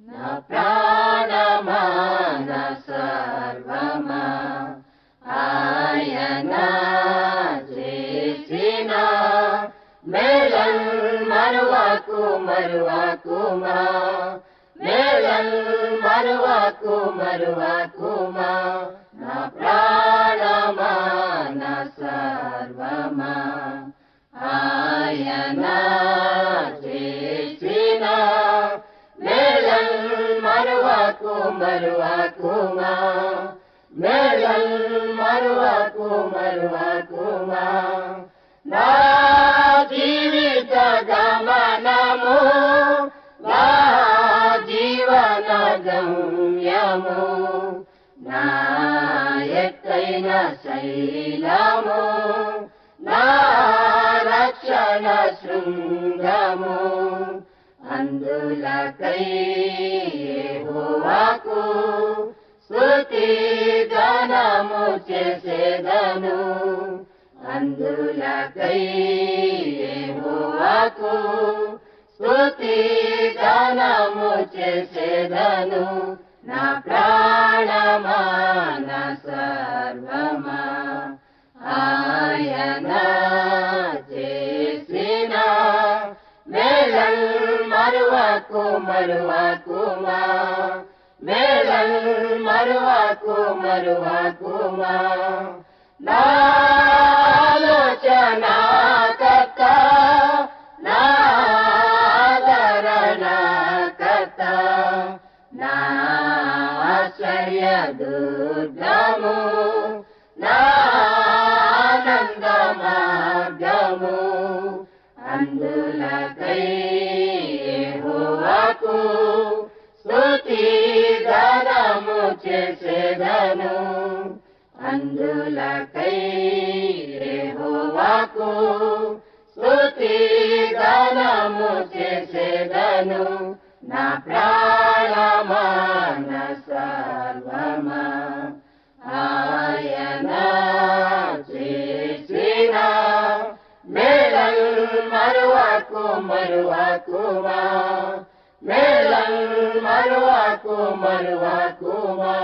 నా ప్రాణమా నా సర్వమా ఆయన చేసిన మేళన్ మరువకు మరువకుమా మేళన్ మరువకు మరువకుమా నా ప్రాణమా నా సర్వమా ఆయన మరువకు మరువకుమా? మేళన్ మరువకు మరువకుమా నా జీవిత గమనము నా జీవన గమ్యము నా ఎత్తైన శైలము నా రక్షణ శృంగము. అందులకై యెహోవాకు స్తుతి గానము చేసేదను అందులకై యెహోవాకు స్తుతి గానము చేసేదను నా ప్రాణమా నా సర్వమా ఆయన చేసిన మేళ మరువాకు మరువకుమా. మేళన్ మరువాకు మరువకుమా. నాలోచన కథ నాదరణ కథ నా ఆశ్చర్య దుర్గము నానంద మార్గము. అందులకై యెహోవాకు స్తుతి గానము చేసేదను. అందులకై యెహోవాకు స్తుతి గానము చేసేదను. నా ప్రాణమా నా సర్వమా ఆయన చేసిన ku marwa kuma melal marwa ku marwa kuma